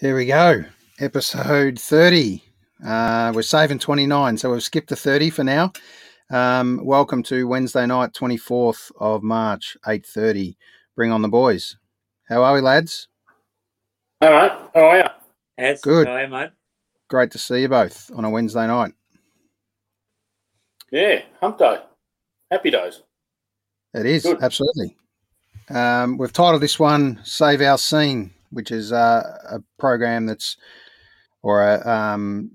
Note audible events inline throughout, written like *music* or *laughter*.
Here we go. Episode 30. Uh, we're saving 29, so we've skipped to 30 for now. Um, welcome to Wednesday night, 24th of March, 8.30. Bring on the boys. How are we, lads? All right. How are you? As Good. How are you, mate? Great to see you both on a Wednesday night. Yeah, hump day. Happy days. It is, Good. absolutely. Um, we've titled this one Save Our Scene, which is uh, a program that's, or a, um,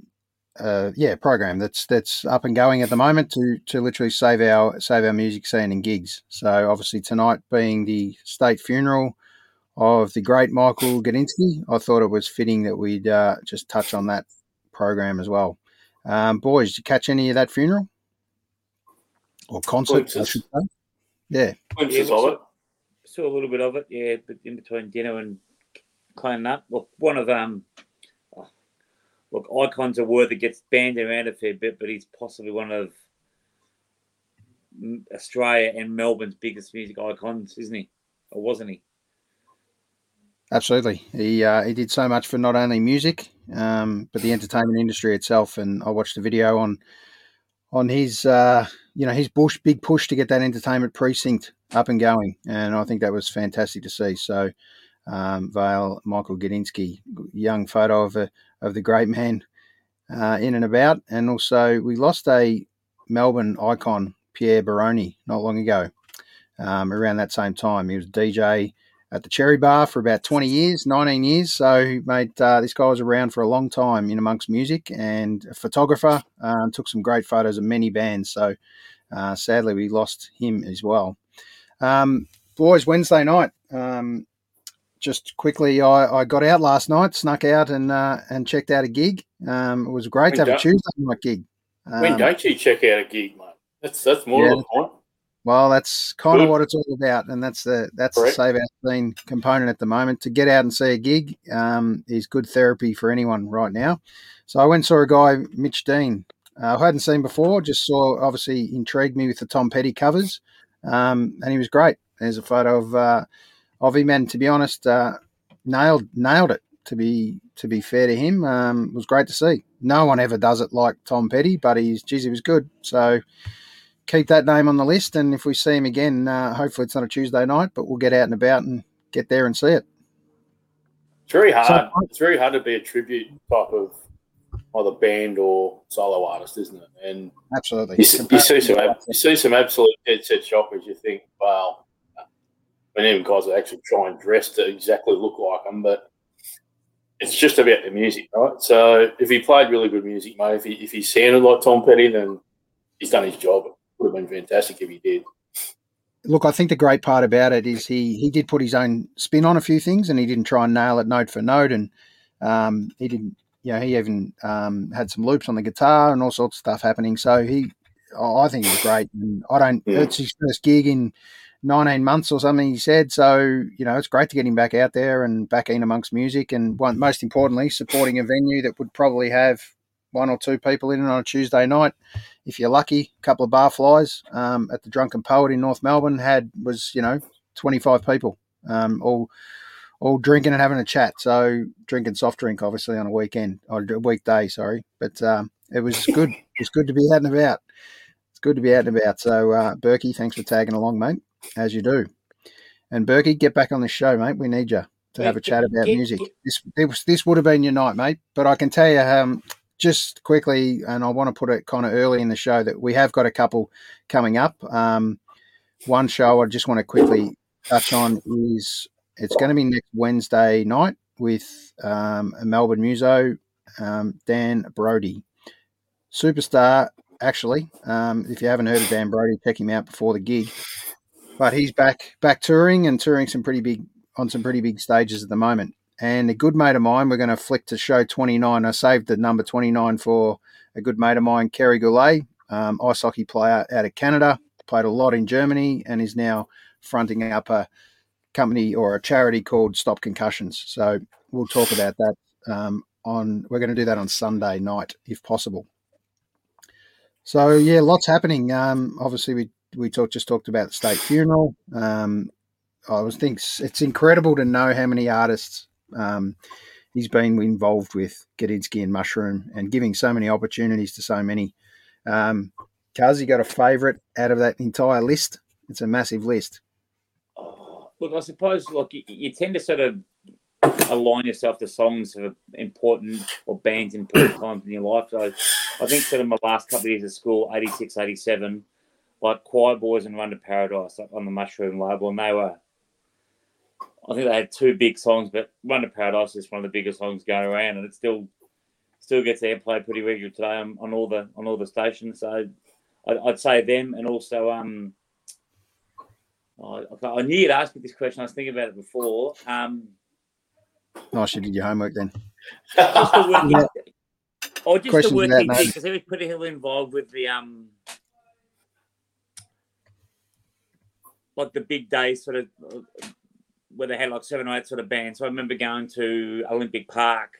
uh, yeah, program that's that's up and going at the moment to to literally save our save our music scene and gigs. So obviously tonight being the state funeral of the great Michael Gudinski, I thought it was fitting that we'd uh, just touch on that program as well. Um, boys, did you catch any of that funeral or concert? I should say. Yeah. Yeah, of what's it. Saw a little bit of it, yeah, but in between dinner and cleaning up. Look, one of um, oh, look, icons a word that gets banned around a fair bit, but he's possibly one of Australia and Melbourne's biggest music icons, isn't he? Or wasn't he? Absolutely, he uh, he did so much for not only music, um, but the entertainment industry itself. And I watched a video on on his uh, you know his bush big push to get that entertainment precinct up and going, and I think that was fantastic to see. So, um, Vale Michael Gudinski, young photo of a, of the great man uh, in and about, and also we lost a Melbourne icon, Pierre Baroni, not long ago. Um, around that same time, he was DJ at the Cherry Bar for about 20 years, 19 years. So, mate, uh, this guy was around for a long time in amongst music and a photographer. Um, took some great photos of many bands. So, uh, sadly, we lost him as well. Um, boys, Wednesday night. Um, just quickly, I, I got out last night, snuck out and uh, and checked out a gig. Um, it was great to have a Tuesday night gig. when Um, don't you check out a gig, mate? That's that's more Yeah. the point. Well, that's kind of what it's all about, and that's the that's Correct. the save our scene component at the moment. To get out and see a gig um, is good therapy for anyone right now. So I went and saw a guy, Mitch Dean, uh, I hadn't seen before. Just saw, obviously, intrigued me with the Tom Petty covers, um, and he was great. There's a photo of uh, of him, and to be honest, uh, nailed nailed it. To be to be fair to him, um, it was great to see. No one ever does it like Tom Petty, but he's geez, he was good. So keep that name on the list, and if we see him again, uh, hopefully it's not a Tuesday night, but we'll get out and about and get there and see it. It's very hard. So- it's very hard to be a tribute type of either band or solo artist, isn't it? And Absolutely. you, see- you see some you see some absolute dead set shoppers. You think, well, Mean, even guys that actually try and dress to exactly look like them, but it's just about the music, right? So if he played really good music, mate, if he if he sounded like Tom Petty, then he's done his job. It would have been fantastic if he did. Look, I think the great part about it is he he did put his own spin on a few things, and he didn't try and nail it note for note, and um, he didn't. You know, he even um, had some loops on the guitar and all sorts of stuff happening. So he, I I think he was great. And I don't. Yeah. It's his first gig in 19 months or something. He said so. You know, it's great to get him back out there and back in amongst music, and one, most importantly, supporting a venue that would probably have one or two people in it on a Tuesday night if you're lucky, a couple of bar flies um, at the Drunken Poet in North Melbourne had was you know 25 people, um, all all drinking and having a chat. So drinking soft drink, obviously on a weekend or a weekday, sorry, but um, it was good. *laughs* It's good to be out and about. It's good to be out and about. So uh, Berkey, thanks for tagging along, mate, as you do. And Berkey, get back on the show, mate. We need you to have a chat about Get- music. This this, this would have been your night, mate. But I can tell you, um, just quickly, and I want to put it kind of early in the show that we have got a couple coming up. Um, one show I just want to quickly touch on is it's going to be next Wednesday night with um, a Melbourne muso, um, Dan Brody, superstar. Actually, um, if you haven't heard of Dan Brody, check him out before the gig. But he's back back touring and touring some pretty big on some pretty big stages at the moment. And a good mate of mine, we're going to flick to show 29. I saved the number 29 for a good mate of mine, Kerry Goulet, um, ice hockey player out of Canada, played a lot in Germany, and is now fronting up a company or a charity called Stop Concussions. So we'll talk about that um, on. We're going to do that on Sunday night, if possible. So yeah, lots happening. Um, obviously, we we talked just talked about the state funeral. Um, I was think it's incredible to know how many artists um, he's been involved with Gudinski and Mushroom and giving so many opportunities to so many. Um, Cuz, you got a favourite out of that entire list? It's a massive list. Look, I suppose look, you, you, tend to sort of align yourself to songs of important or bands important times in your life. So I think sort of my last couple of years of school, 86, 87, like Choirboys and Run to Paradise on the Mushroom label, and they were I think they had two big songs, but Run to Paradise is one of the biggest songs going around, and it still still gets airplay pretty regular today on, on all the on all the stations. So I'd, I'd say them, and also um, I, I, knew you'd ask me this question. I was thinking about it before. Um, nice, you did your homework then. Just the working, *laughs* yeah. Or just Questions the working because he was pretty heavily involved with the um, like the big day sort of where they had like seven or eight sort of bands. So I remember going to Olympic Park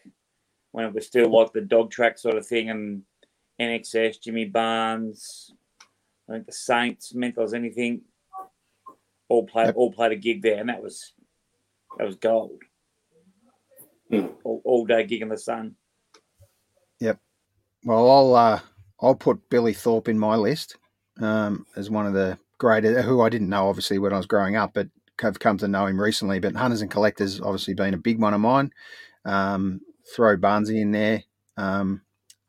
when it was still like the dog track sort of thing, and INXS, Jimmy Barnes, I think the Saints, Mentals, anything, all played all played a gig there, and that was that was gold. Hmm. All, all, day gig in the sun. Yep. Well, I'll uh, I'll put Billy Thorpe in my list um, as one of the great, who I didn't know obviously when I was growing up, but have come to know him recently, but Hunters and Collectors obviously been a big one of mine. Um, throw Barnsey in there, um,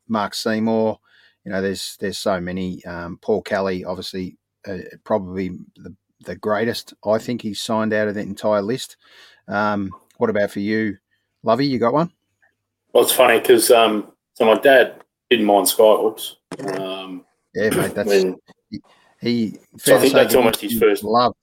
Mark Seymour. You know, there's there's so many. Um, Paul Kelly, obviously, uh, probably the the greatest. I think he's signed out of the entire list. Um, what about for you, Lovey? You got one? Well, it's funny because um, so my dad didn't mind Skyhooks. Um, yeah, mate. That's when, he. so I think that's almost his first love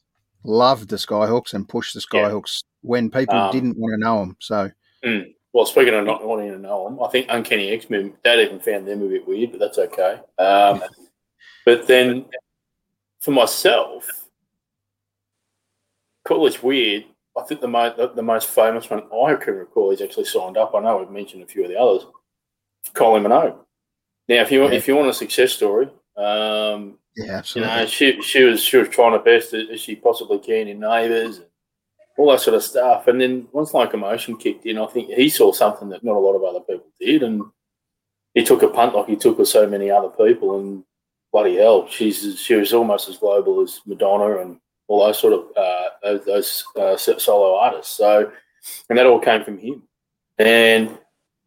loved the Skyhooks and pushed the Skyhooks yeah. when people um, didn't want to know them. So, mm, well, speaking of not wanting to know them, I think Uncanny X Men, Dad even found them a bit weird, but that's okay. Um, *laughs* but then for myself, cool, it's weird. I think the, most the, the, most famous one I can recall is actually signed up. I know we've mentioned a few of the others. Kylie Minogue. Now, if you want, yeah. if you want a success story, um, yeah, absolutely. You know, she she was she was trying her best as she possibly can in Neighbours and all that sort of stuff. And then once locomotion kicked in, I think he saw something that not a lot of other people did, and he took a punt like he took with so many other people. And bloody hell, she's she was almost as global as Madonna and all those sort of uh, those, those uh, solo artists. So, and that all came from him. And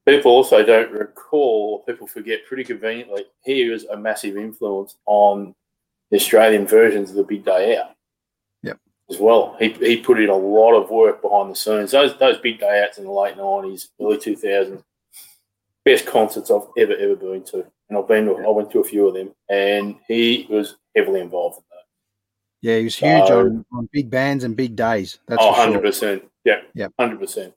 people also don't recall, people forget pretty conveniently, he was a massive influence on the Australian versions of the Big Day Out. Yep. As well. He, he put in a lot of work behind the scenes. Those those Big Day Outs in the late 90s, early 2000s, best concerts I've ever, ever been to. And I've been to, I went to a few of them, and he was heavily involved in that. Yeah, he was huge so, on, on big bands and big days. That's oh, 100%. Sure. Yeah, yeah, 100%.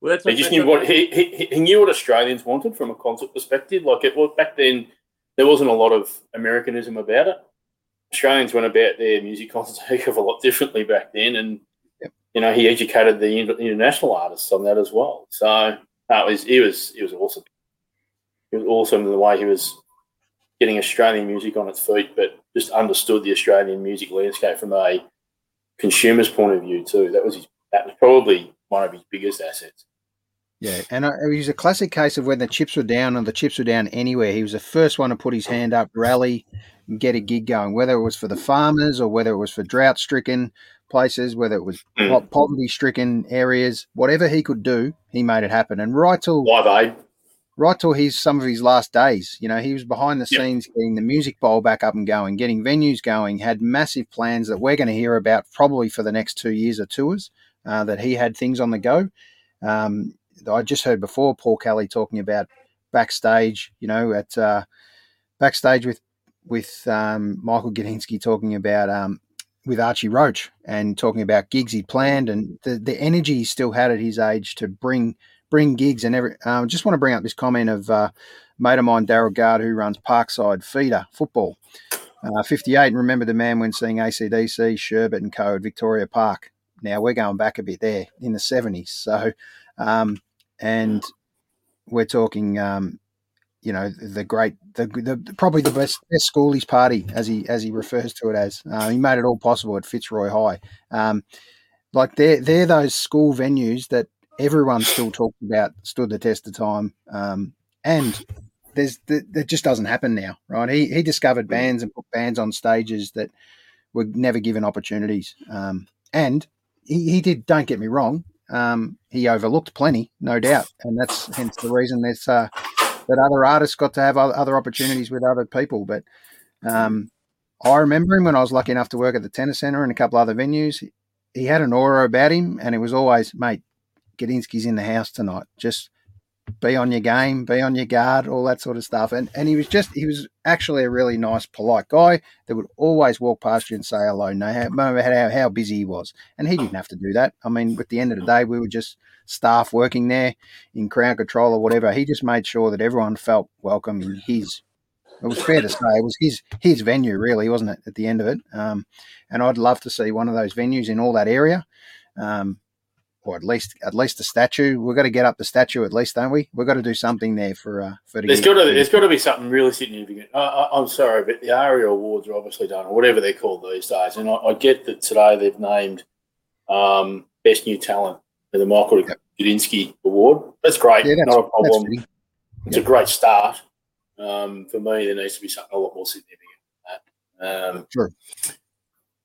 Well, that's he just knew what he, he he knew what Australians wanted from a concert perspective. Like it was back then, there wasn't a lot of Americanism about it. Australians went about their music concerts *laughs* a heck of a lot differently back then, and yep. you know he educated the international artists on that as well. So that was he was he was awesome. It was awesome the way he was getting Australian music on its feet, but just understood the Australian music landscape from a consumer's point of view too. That was his, that was probably one of his biggest assets. Yeah, and uh, it was a classic case of when the chips were down and the chips were down anywhere. He was the first one to put his hand up, rally, and get a gig going, whether it was for the farmers or whether it was for drought stricken places, whether it was mm. poverty stricken areas, whatever he could do, he made it happen. And right till Live Aid. Right till his some of his last days, you know, he was behind the yep. scenes getting the music bowl back up and going, getting venues going, had massive plans that we're going to hear about probably for the next two years of tours. Uh, that he had things on the go. Um, I just heard before Paul Kelly talking about backstage, you know, at uh, backstage with with um, Michael Gudinski talking about um, with Archie Roach and talking about gigs he planned and the, the energy he still had at his age to bring bring gigs and every. Um, just want to bring up this comment of uh, mate of mine, Daryl Guard, who runs Parkside Feeder Football. Uh, 58, and remember the man when seeing ACDC, Sherbet and Co. at Victoria Park. Now we're going back a bit there in the 70s. So, um, and we're talking, um, you know, the great, the, the probably the best best schoolies party as he as he refers to it as. Uh, he made it all possible at Fitzroy High. Um, like they're they're those school venues that everyone still talks about stood the test of time. Um, and there's that just doesn't happen now, right? He he discovered Mm. bands and put bands on stages that were never given opportunities. Um, and he, he did. Don't get me wrong. Um, he overlooked plenty, no doubt, and that's hence the reason there's uh, that other artists got to have other, opportunities with other people. But um, I remember him when I was lucky enough to work at the tennis center and a couple other venues. He, had an aura about him, and it was always, mate, Gudinski's in the house tonight. Just be on your game, be on your guard, all that sort of stuff. And and he was just he was actually a really nice, polite guy that would always walk past you and say hello, no matter how, how busy he was. And he didn't have to do that. I mean, at the end of the day, we were just staff working there in crowd control or whatever. He just made sure that everyone felt welcome in his. It was fair to say it was his his venue, really, wasn't it? At the end of it, um, and I'd love to see one of those venues in all that area. Um, or at least at least a statue. We've got to get up the statue at least, don't we? We've got to do something there for uh, for the. There's got to there's got to be something really significant. I, I, I'm sorry, but the ARIA awards are obviously done, or whatever they're called these days. And I, I get that today they've named um, best new talent for the Michael Gudinski Award. That's great, Yeah, that's- not a problem. It's a great start. Um, for me, there needs to be something a lot more significant than that. Um, Sure.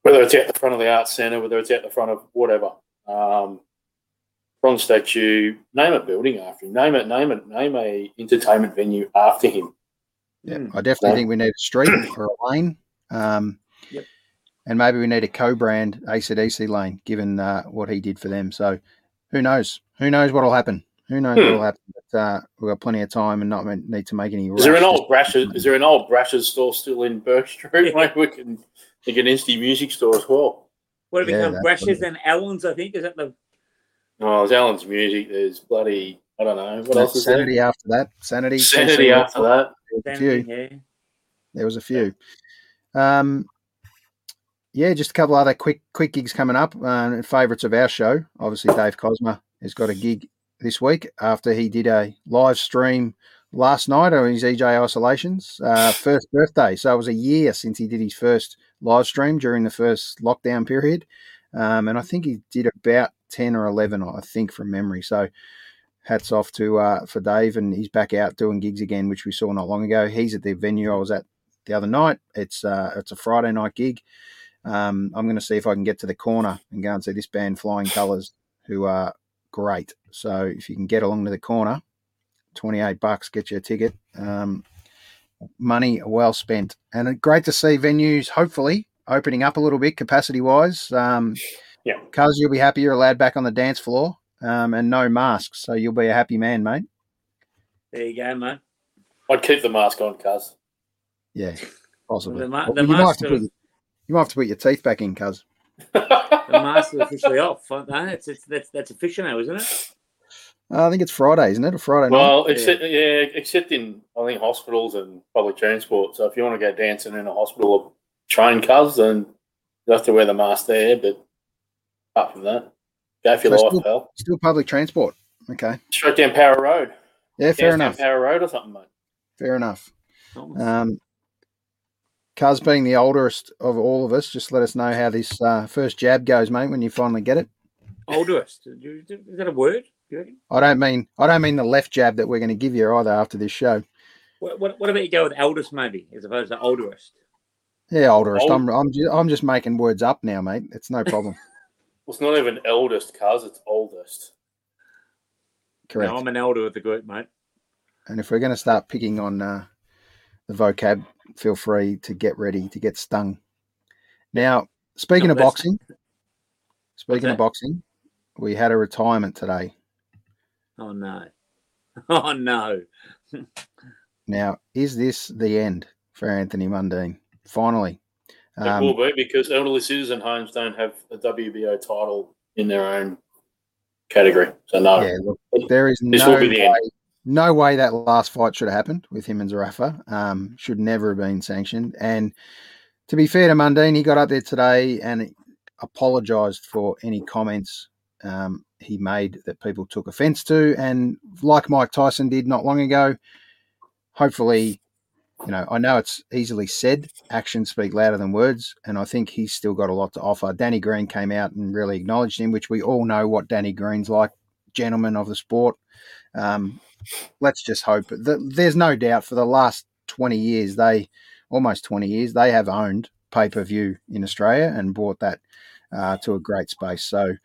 Whether it's at the front of the arts centre, whether it's at the front of whatever. Um, bronze statue, name a building after him. Name it, name it, name a entertainment venue after him. Yeah, Mm. I definitely Yeah. think we need a street *coughs* or a lane. Um, Yep. And maybe we need a co-brand ACDC lane, given uh, what he did for them. So who knows? Who knows what'll happen? Who knows Hmm. what'll happen? But uh, we've got plenty of time and not need to make any. Is there an old Brash's? Is there an old Brash's store still in Burke Street? Yeah. *laughs* Maybe we can think an Insty Music Store as well. What have Yeah, become that's Brashes and Allen's? I think is that the Oh, there's Alan's Music. There's bloody I don't know what That's else is there. Sanity after that. Sanity. Sanity after that. There was a few. yeah. There was a few. Um, yeah, just a couple other quick quick gigs coming up. Uh, favorites of our show, obviously Dave Cosma has got a gig this week after he did a live stream last night on his EJ Isolations uh, *laughs* first birthday. So it was a year since he did his first live stream during the first lockdown period, um, and I think he did about ten or eleven, I think, from memory. So hats off to uh, for Dave, and he's back out doing gigs again, which we saw not long ago. He's at the venue I was at the other night. It's uh, it's a Friday night gig. Um, I'm going to see if I can get to the corner and go and see this band, Flying Colours, who are great. So if you can get along to the corner, 28 bucks, get you a ticket. Um, money well spent. And great to see venues, hopefully, opening up a little bit capacity wise. Um, Yeah. Cuz, you'll be happy you're allowed back on the dance floor um, and no masks. So you'll be a happy man, mate. There you go, mate. I'd keep the mask on, cuz. Yeah, possibly. The ma- Well, the you, might have to put, of- your- you might have to put your teeth back in, Cuz. *laughs* *laughs* The mask is officially off. No, it's, it's that's that's official now, isn't it? Uh, I think it's Friday, isn't it? A Friday night. well, except yeah, except in I think hospitals and public transport. So if you want to go dancing in a hospital or train, cuz, then you have to wear the mask there. But apart from that, go for your So life, still- pal. Still public transport. Okay. Straight down Power Road. Yeah, fair Down enough. Power Road or something, mate. Fair enough. Nice. Um, Cuz being the oldest of all of us, just let us know how this uh, first jab goes, mate. When you finally get it. Oldest. Is that a word? I don't mean I don't mean the left jab that we're going to give you either after this show. What, what, what about you go with eldest maybe as opposed to oldest? Yeah, oldest. Old- I'm I'm just, I'm just making words up now, mate. It's no problem. *laughs* It's not even eldest, cuz. It's oldest. Correct. No, I'm an elder of the group, mate. And if we're going to start picking on uh, the vocab, feel free to get ready to get stung. Now, speaking No, of boxing, speaking that? of boxing, we had a retirement today. Oh no. *laughs* Oh no. *laughs* Now, is this the end for Anthony Mundine? Finally. It Um, will be because elderly citizen homes don't have a WBO title in their own category. So no, yeah, look, there is This no will be the way, end. no way that last fight should have happened with him and Zerafa. Um, should never have been sanctioned. And to be fair to Mundine, he got up there today and apologised for any comments um, he made that people took offence to. And like Mike Tyson did not long ago, hopefully, you know, I know it's easily said, actions speak louder than words. And I think he's still got a lot to offer. Danny Green came out and really acknowledged him, which we all know what Danny Green's like gentleman of the sport. Um, let's just hope. That, there's no doubt for the last 20 years, they almost 20 years, they have owned pay per view in Australia and brought that uh, to a great space. So,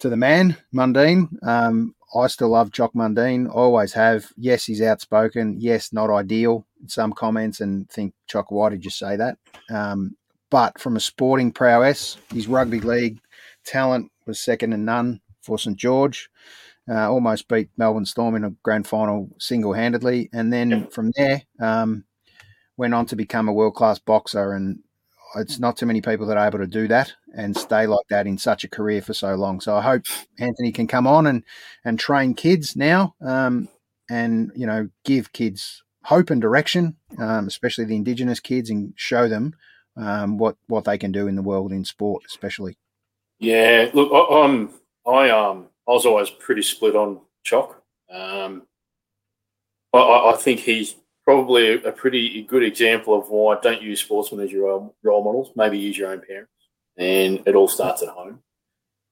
to the man, Mundine, um, I still love Choc Mundine, always have. Yes, he's outspoken. Yes, not ideal in some comments, and think, Choc, why did you say that? Um, but from a sporting prowess, his rugby league talent was second to none for St George. Uh, almost beat Melbourne Storm in a grand final single handedly. And then from there, um, went on to become a world class boxer. And it's not too many people that are able to do that and stay like that in such a career for so long. So I hope Anthony can come on and, and train kids now um, and, you know, give kids hope and direction, um, especially the Indigenous kids, and show them um, what, what they can do in the world in sport, especially. Yeah, look, I, am I um I was always pretty split on Choc. Um, I, I think he's probably a pretty good example of why don't use sportsmen as your role models. Maybe use your own parents, and it all starts at home.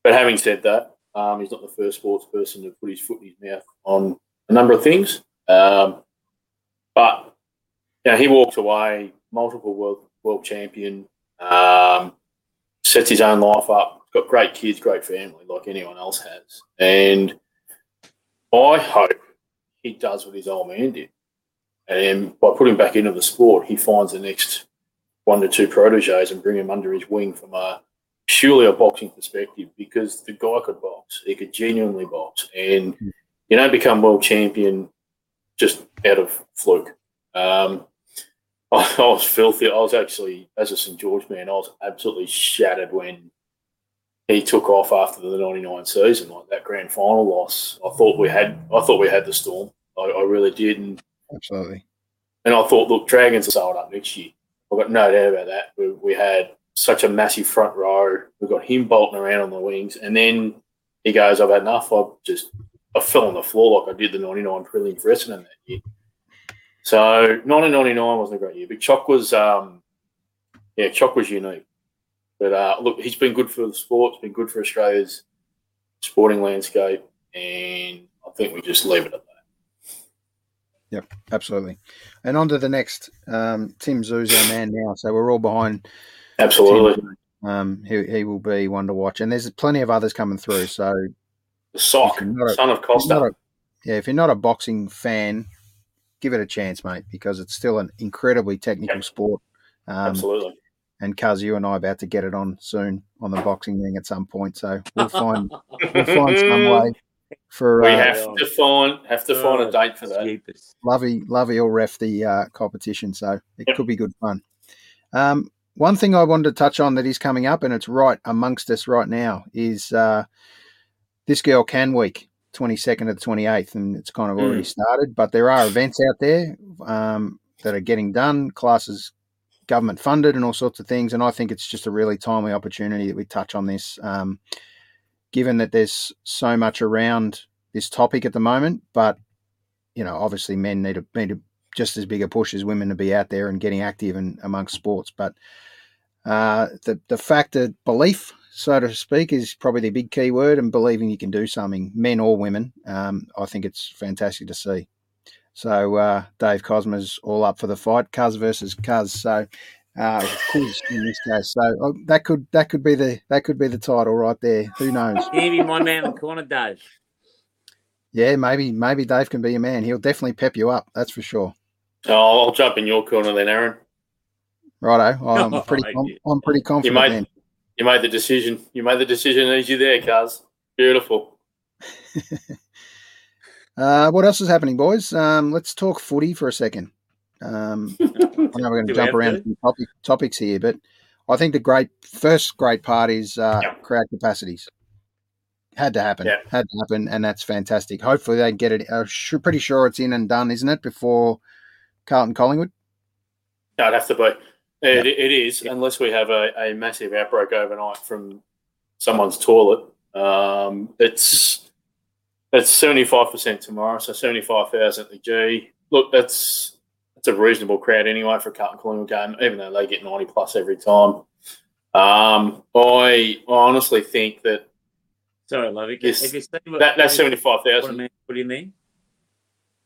But having said that, um, he's not the first sports person to put his foot in his mouth on a number of things. Um, but you know, he walked away multiple world world champion, um, sets his own life up got great kids, great family, like anyone else has. And I hope he does what his old man did. And by putting back into the sport, he finds the next one to two proteges and bring him under his wing from a purely a boxing perspective because the guy could box. He could genuinely box. And you don't become world champion just out of fluke. Um, I, *laughs* I was filthy. I was actually, as a St. George man, I was absolutely shattered when he took off after the '99 season, like that grand final loss. I thought we had, I thought we had the storm. I, I really did, and absolutely. And I thought, look, Dragons are sold up next year. I've got no doubt about that. We, we had such a massive front row. We've got him bolting around on the wings, and then he goes, "I've had enough." I just, I fell on the floor like I did the '99 prelim for Essendon that year. So 1999 wasn't a great year, but Choc was, um, yeah, Choc was unique. But uh, look, he's been good for the sport. It's been good for Australia's sporting landscape, and I think we just leave it at that. Yep, absolutely. And on to the next. Um, Tim Tszyu's our man now, so we're all behind. Absolutely. Um, he, he will be one to watch, and there's plenty of others coming through. So, the sock, a, son of Kostya. A, yeah, if you're not a boxing fan, give it a chance, mate, because it's still an incredibly technical yep. sport. Um, Absolutely and Cuz, you and I are about to get it on soon on the boxing ring at some point. So we'll find *laughs* we'll find some way for. We uh, have to find have to find a date for that. Lovey, Lovey will ref the uh, competition, so it yep. could be good fun. Um, one thing I wanted to touch on that is coming up, and it's right amongst us right now, is uh, this girl can week. 22nd to the 28th, and it's kind of already mm. started. But there are events out there um, that are getting done. Classes government funded and all sorts of things. And I think it's just a really timely opportunity that we touch on this, um, given that there's so much around this topic at the moment. But you know, obviously, men need a, need a just as big a push as women to be out there and getting active and amongst sports. But uh, the the fact that belief, so to speak, is probably the big key word, and believing you can do something, men or women. Um, I think it's fantastic to see. So uh, Dave Cosma's all up for the fight, Cuz versus Cuz. So uh, Cuz in this case. So uh, that could that could be the that could be the title right there. Who knows? Maybe my man in the corner, Dave. Yeah, maybe maybe Dave can be your man. He'll definitely pep you up. That's for sure. Oh, I'll jump in your corner then, Aaron. Righto, *laughs* I'm pretty I'm, I'm pretty confident. You made, then. you made the decision. You made the decision. Easy there, Cuz. Beautiful. *laughs* Uh, what else is happening, boys? Um, let's talk footy for a second. Um, *laughs* I know we're going to jump around some topic, topics here, but I think the great first great part is uh, yep. crowd capacities. Had to happen. Yep. Had to happen, and that's fantastic. Hopefully, they get it. I'm uh, pretty sure it's in and done, isn't it? Before Carlton Collingwood. No, it'd have to be. It, yep. it is, unless we have a, a massive outbreak overnight from someone's toilet. Um, it's that's seventy five percent tomorrow, so seventy five thousand at the G. Look, that's that's a reasonable crowd anyway for a Carlton Collingwood game, even though they get ninety plus every time. Um, I, I honestly think that Sorry, Lovey. Yes. Have you seen what, That, that's have you- seventy five what a thousand. man put in there?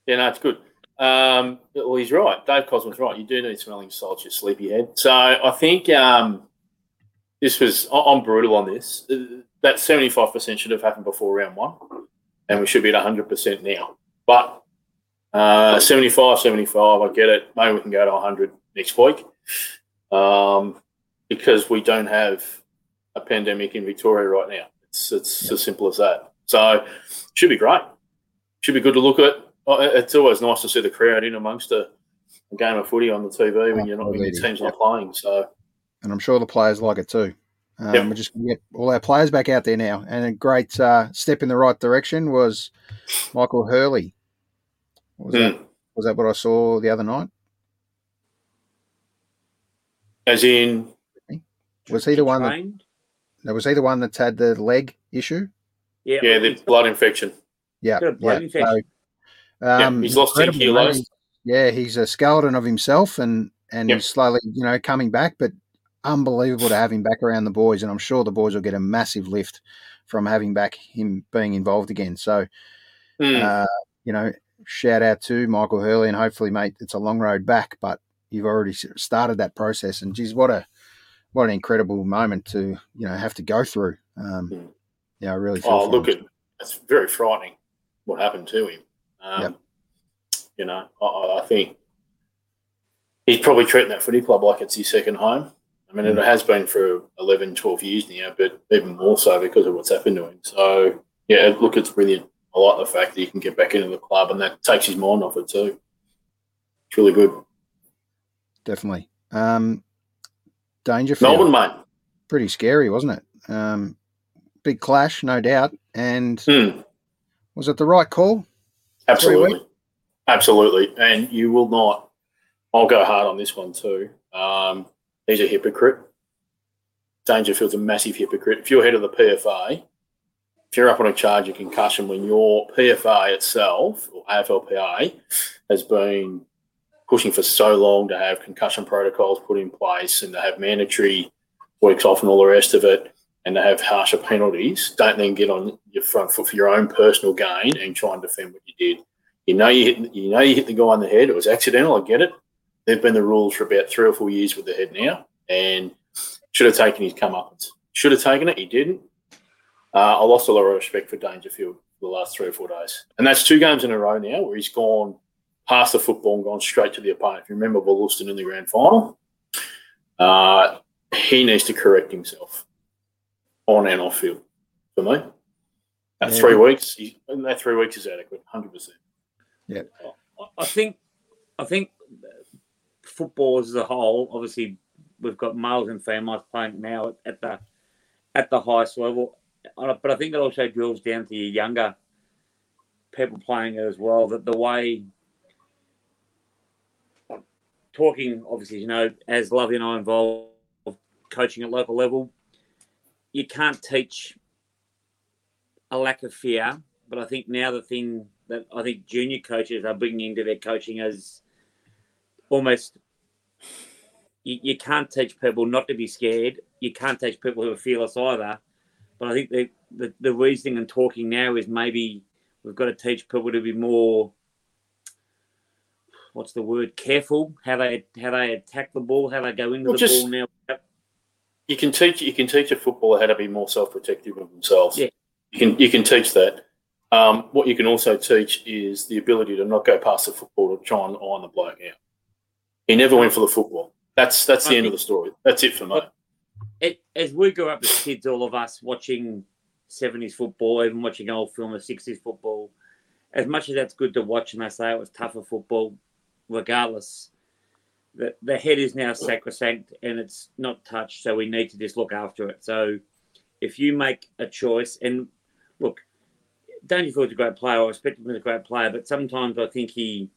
Yeah, no, it's good. Um, well, he's right. Dave Cosman's right. You do need smelling salts, your sleepyhead. So I think um, this was. I'm brutal on this. That 75% should have happened before round one, and we should be at 100% now. But uh, 75, 75, I get it. Maybe we can go to 100 next week um, because we don't have a pandemic in Victoria right now. It's, it's as simple as that. So should be great. Should be good to look at. Oh, It's always nice to see the crowd in amongst a, a game of footy on the TV when you're not when your team's not playing. So and I'm sure the players like it too. Um, Yep. We're just going to get all our players back out there now, and a great uh, step in the right direction was Michael Hurley. Was that mm. was that what I saw the other night? as in, Was he the one that, Trained? that was he the one that's had the leg issue? Yeah, yeah, the blood infection. Yeah, blood yeah. infection. So, um, he's lost 10 kilos. He's- Yeah, he's a skeleton of himself, and and Yep. he's slowly, you know, coming back. But unbelievable to have him back around the boys, and I'm sure the boys will get a massive lift from having back him being involved again. So, Mm. uh, you know, shout out to Michael Hurley, and hopefully, mate, it's a long road back, but you've already started that process, and geez, what a what an incredible moment to you know have to go through. Um, Mm. yeah, I really feel. Oh, look at it's very frightening what happened to him. Um, Yep. You know, I- I, I think he's probably treating that footy club like it's his second home. I mean, Mm. it has been for 11, 12 years now, but even more so because of what's happened to him. So, yeah, look, it's brilliant. I like the fact that he can get back into the club and that takes his mind off it too. It's really good. definitely. Um, Dangerfield. Melbourne, mate. pretty scary, wasn't it? Um, big clash, no doubt. And Hmm. was it the right call? Absolutely. Absolutely. And you will not, I'll go hard on this one too. Um, he's a hypocrite. Dangerfield's a massive hypocrite. If you're head of the PFA, if you're up on a charge of concussion when your PFA itself, or AFLPA, has been pushing for so long to have concussion protocols put in place and to have mandatory weeks off and all the rest of it, and to have harsher penalties, don't then get on your front foot for your own personal gain and try and defend what you did. You know you hit you know you hit the guy on the head. It was accidental. I get it. They've been the rules for about three or four years with the head now, and should have taken his comeuppance. Should have taken it. He didn't. Uh, I lost a lot of respect for Dangerfield the last three or four days, and that's two games in a row now where he's gone past the football and gone straight to the opponent. If you remember Wollaston in the grand final, uh, he needs to correct himself on and off field. For me, that Yeah. three weeks, he, that three weeks is adequate, hundred percent. I- I think, I think football as a whole. Obviously, we've got males and females playing now at the at the highest level, but I think it also drills down to your younger people playing it as well. That the way talking, obviously, you know, as Lovey and I involved coaching at local level, you can't teach a lack of fear. But I think now the thing that I think junior coaches are bringing into their coaching is almost you, you can't teach people not to be scared. You can't teach people who are fearless either. But I think the, the, the reasoning and talking now is maybe we've got to teach people to be more what's the word careful how they how they attack the ball how they go into Well, the just- ball now You can teach you can teach a footballer how to be more self protective of themselves. Yeah. You can you can teach that. Um, what you can also teach is the ability to not go past the football to try and iron the bloke out. He never went for the football. That's that's the I end of the story. That's it for me. It, as we grew up as kids, all of us watching 70s football, even watching old film of 60s football, as much as that's good to watch, and I say it was tougher football, regardless, the, the head is now sacrosanct and it's not touched, so we need to just look after it. So if you make a choice, and look, Dangerfield's a great player, I respect him as a great player, but sometimes I think he.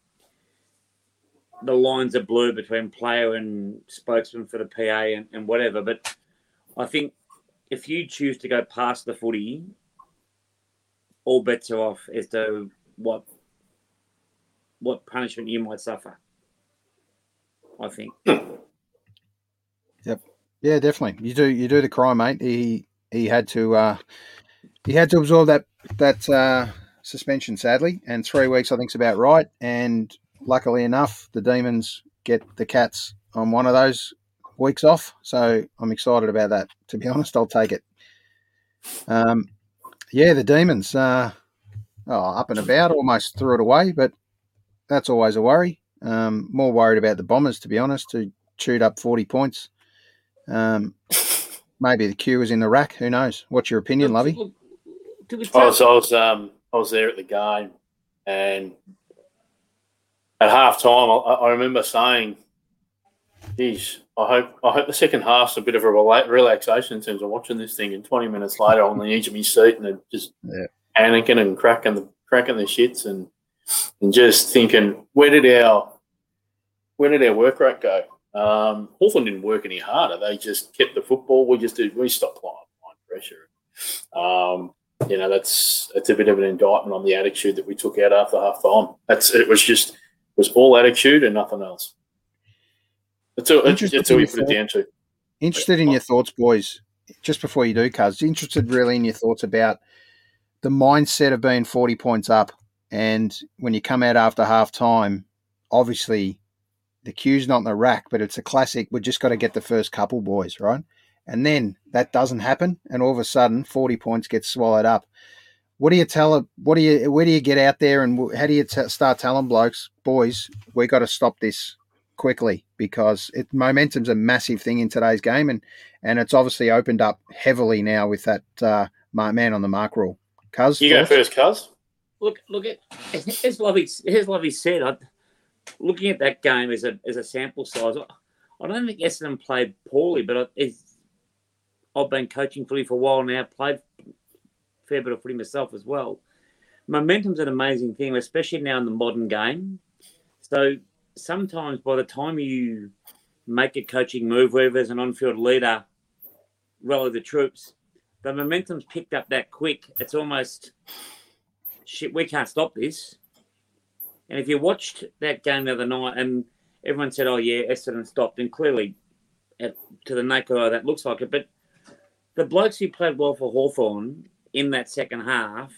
The lines are blurred between player and spokesman for the PA and, and whatever. But I think if you choose to go past the footy, all bets are off as to what what punishment you might suffer. I think. *clears throat* Yep. Yeah, definitely. You do you do the crime, mate. He he had to uh, he had to absorb that that uh, suspension, sadly, and three weeks I think is about right. And luckily enough, the Demons get the Cats on one of those weeks off, so I'm excited about that. To be *laughs* honest, I'll take it. Um, yeah, the Demons, uh, oh, up and about, almost threw it away, but that's always a worry. Um, more worried about the Bombers, to be honest, who chewed up 40 points. Um, *laughs* maybe the queue was in the rack. Who knows? What's your opinion, Lovey? I was, I was, um, I was there at the game, and at half time, I, I remember saying, "Geez, I hope I hope the second half's a bit of a relaxation in terms of watching this thing." And twenty minutes later, on the edge of my seat and just yeah. panicking and cracking the cracking the shits and and just thinking, where did our where did our work rate go? Um, Hawthorn didn't work any harder. They just kept the football. We just did. We stopped applying pressure. Um, you know, that's that's a bit of an indictment on the attitude that we took out after half time. That's it was just it was all attitude and nothing else. That's all, that's you put it down to. Interested in your thoughts, boys. Just before you do, Cuz, interested really in your thoughts about the mindset of being forty points up, and when you come out after half time, obviously the queue's not in the rack, but it's a classic. We've just got to get the first couple, boys, right? and then that doesn't happen, and all of a sudden, forty points get swallowed up. What do you tell? What do you? Where do you get out there, and how do you t- start telling blokes, boys, we got to stop this quickly because it, momentum's a massive thing in today's game, and and it's obviously opened up heavily now with that uh, man on the mark rule. Cuz, you thoughts? go first, Cuz. Look, look at as Lovey as Lovey said. I, looking at that game as a as a sample size, I don't think Essendon played poorly, but it's I've been coaching footy for a while now, played a fair bit of footy myself as well. Momentum's an amazing thing, especially now in the modern game. So sometimes by the time you make a coaching move, whether as an on-field leader, rally the troops, the momentum's picked up that quick. It's almost shit. We can't stop this. And if you watched that game the other night, and everyone said, "Oh yeah, Essendon stopped," and clearly, to the naked eye, that looks like it. But the blokes who played well for Hawthorn in that second half,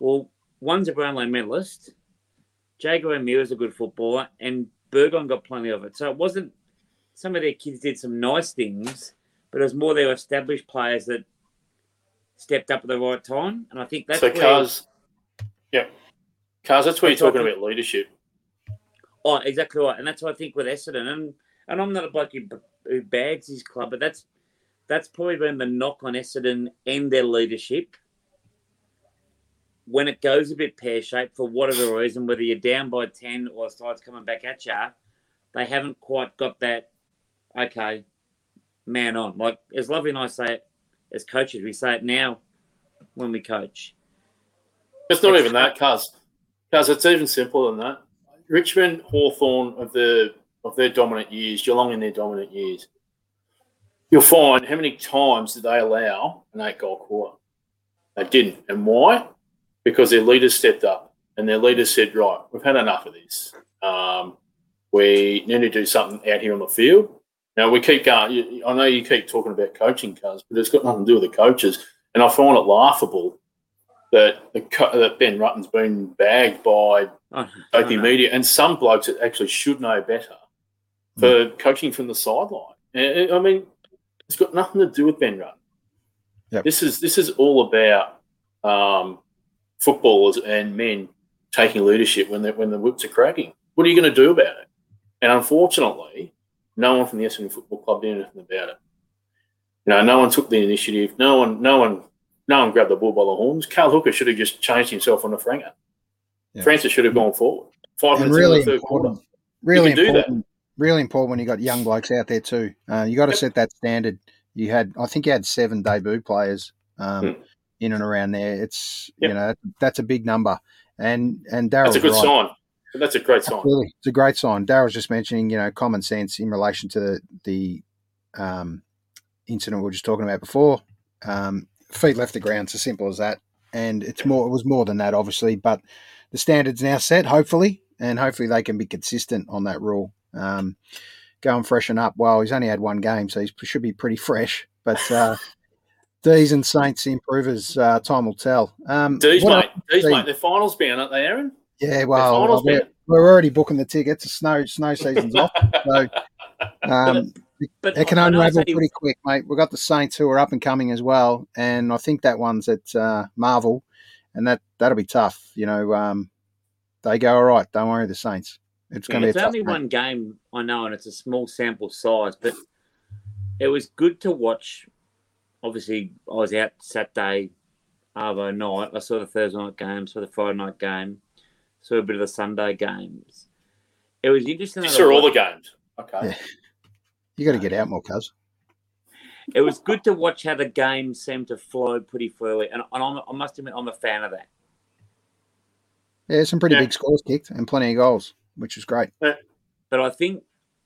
well, one's a Brownlow medalist, Jaeger O'Meara is a good footballer, and Burgoyne got plenty of it. So it wasn't some of their kids did some nice things, but it was more their established players that stepped up at the right time. And I think that's so. Cars, yeah, cars. That's where you're talking about leadership. Oh, exactly right, and that's what I think with Essendon. And and I'm not a bloke who, who bags his club, but that's that's probably been the knock on Essendon and their leadership. When it goes a bit pear shaped for whatever reason, whether you're down by 10 or side's coming back at you, they haven't quite got that, okay, man on. Like, as Lovely and I say it as coaches, we say it now when we coach. It's not it's even that, cuz. Cuz it's even simpler than that. Richmond, Hawthorn of the of their dominant years, Geelong in their dominant years you'll find how many times did they allow an eight goal quarter? They didn't. And why? Because their leaders stepped up and their leaders said, right, we've had enough of this. Um, we need to do something out here on the field. Now, we keep going. I know you keep talking about coaching cars, but it's got nothing to do with the coaches. And I find it laughable that, the, that Ben Rutten's been bagged by oh, the media and some blokes that actually should know better for mm. coaching from the sideline. I mean, it's got nothing to do with Ben Rutten. Yep. This is this is all about um, footballers and men taking leadership when the when the whips are cracking. What are you going to do about it? And unfortunately, no one from the Essendon Football Club did anything about it. You know, no one took the initiative. No one, no one, no one grabbed the bull by the horns. Cale Hooker should have just changed himself on the franger. Yeah. Francis should have gone forward. Five and minutes really in the third quarter. Really important really important when you got young blokes out there too. Uh, you got to yep. set that standard. You had, I think, you had seven debut players um, hmm. In and around there. It's yep. you know that's a big number, and and Daryl. That's a good right. sign. That's a great sign. Really, it's a great sign. Daryl's just mentioning, you know, common sense in relation to the, the um, incident we were just talking about before. Um, feet left the ground. It's as simple as that. And it's more. It was more than that, obviously, but the standards now set. Hopefully, and hopefully they can be consistent on that rule. Um, go and freshen up. Well, he's only had one game, so he should be pretty fresh. But uh, *laughs* D's and Saints improvers. Uh, time will tell. Um, D's, mate. D's, mate. They're finals bound, aren't they, Aaron? Yeah, well, we're, we're already booking the tickets. The Snow snow season's off, so *laughs* um, But it can unravel pretty quick, mate. We've got the Saints who are up and coming as well, and I think that one's at uh, Marvel, and that that'll be tough. You know, um, they go all right. Don't worry, the Saints. It's going to It's be a only game. one game, I know, and it's a small sample size, but it was good to watch. Obviously, I was out Saturday, Arvo night. I saw the Thursday night game, saw the Friday night game, saw a bit of the Sunday games. It was interesting. You saw all the games. Okay. Yeah. You got to get uh, out more, cuz. It was good to watch how the game seemed to flow pretty freely, and, and I'm, I must admit, I'm a fan of that. Yeah, some pretty Yeah. big scores kicked and plenty of goals, which is great. But I think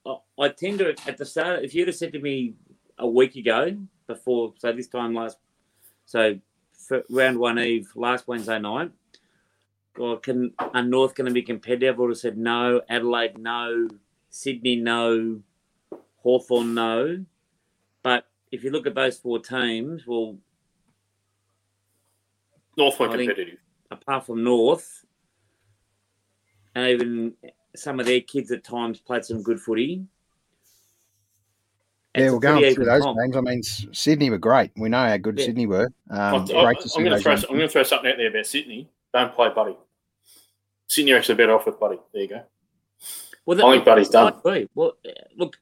I- I tend to at the start. If you'd have said to me a week ago, before so this time last, so round one eve last Wednesday night, well, can are North going to be competitive? I would have said no. Adelaide, no. Sydney, no. Hawthorn, no. But if you look at those four teams, well, North think- competitive. apart from North, and even some of their kids at times played some good footy. Yeah, we're going through those comp. games. I mean, Sydney were great. We know how good Yeah. Sydney were. I- Um, I, great to see am going to throw. young I'm going to throw something out there about Sydney. Don't play Buddy. Sydney are actually better off with Buddy. There you go. Well, I think Buddy's done. I agree. Well, uh, look,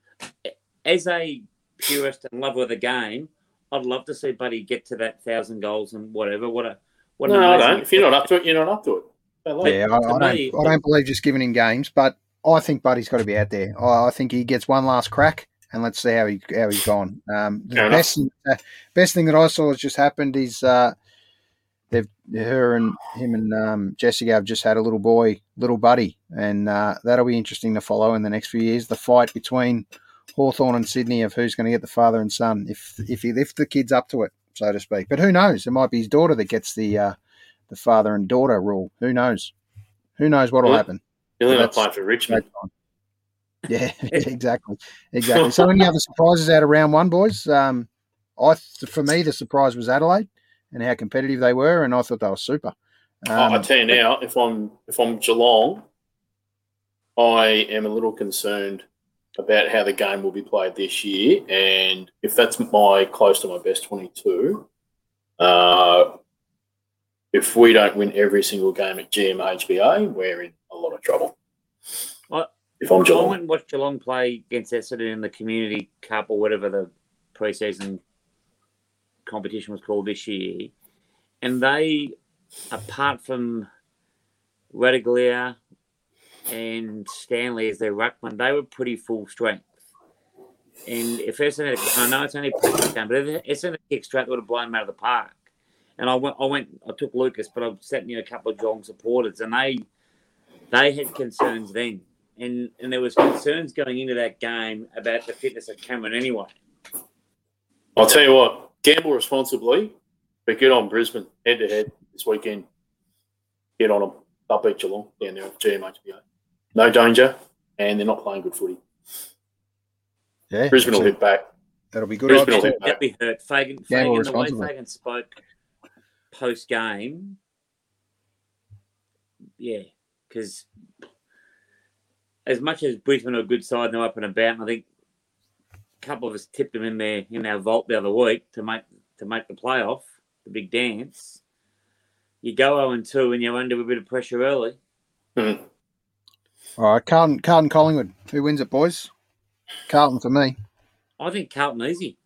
as a purist and lover of the game, I'd love to see Buddy get to that thousand goals and whatever. What a what No, I don't. If you're not up to it, you're not up to it. Don't like it. Yeah, I, I don't. me- I don't believe just giving him games, but I think Buddy's got to be out there. I, I think he gets one last crack, and let's see how he how he's gone. Um, the Fair best uh, best thing that I saw has just happened is uh, they've her and him and um, Jesinta have just had a little boy, little Buddy, and uh, that'll be interesting to follow in the next few years. The fight between Hawthorn and Sydney of who's going to get the father and son if if he if the kid's up to it, so to speak. But who knows? It might be his daughter that gets the uh, the father and daughter rule. Who knows? Who knows what'll Yeah. happen? You're not That's- playing for Richmond. *laughs* *laughs* Yeah, exactly, exactly. So, *laughs* any other surprises out of round one, boys? Um, I for me, the surprise was Adelaide and how competitive they were, and I thought they were super. I I Um, tell you now, if I'm if I'm Geelong, I am a little concerned about how the game will be played this year, and if that's my close to my best twenty-two, uh, if we don't win every single game at GMHBA, we're in a lot of trouble. I- if I'm I Geelong, went and watched Geelong play against Essendon in the Community Cup or whatever the preseason competition was called this year, and they, apart from Ratugolea and Stanley as their ruckman, they were pretty full strength. And if Essendon, I know it's only practice game, but if Essendon kicked straight, would have blown them out of the park. And I went, I went, I took Lucas, but I sat near a couple of Geelong supporters, and they, they had concerns then and and there was concerns going into that game about the fitness of Cameron anyway. I'll tell you what, gamble responsibly, but get on Brisbane head to head this weekend. Get on them. They'll beat Geelong down there at GMHBA. No danger, and they're not playing good footy. yeah, Brisbane will hit back. that'll be good. Brisbane odds. will That'd, hit that'd be hurt. Fagan, Fagan the way responsibly. Fagan spoke post game, yeah, because as much as Brisbane are a good side and they're up and about, and I think a couple of us tipped them in there in our vault the other week to make to make the playoff, the big dance. You go 0 and 2 and you're under a bit of pressure early. Hmm. All right, Carlton, Carlton, Collingwood. Who wins it, boys? Carlton for me. I think Carlton easy.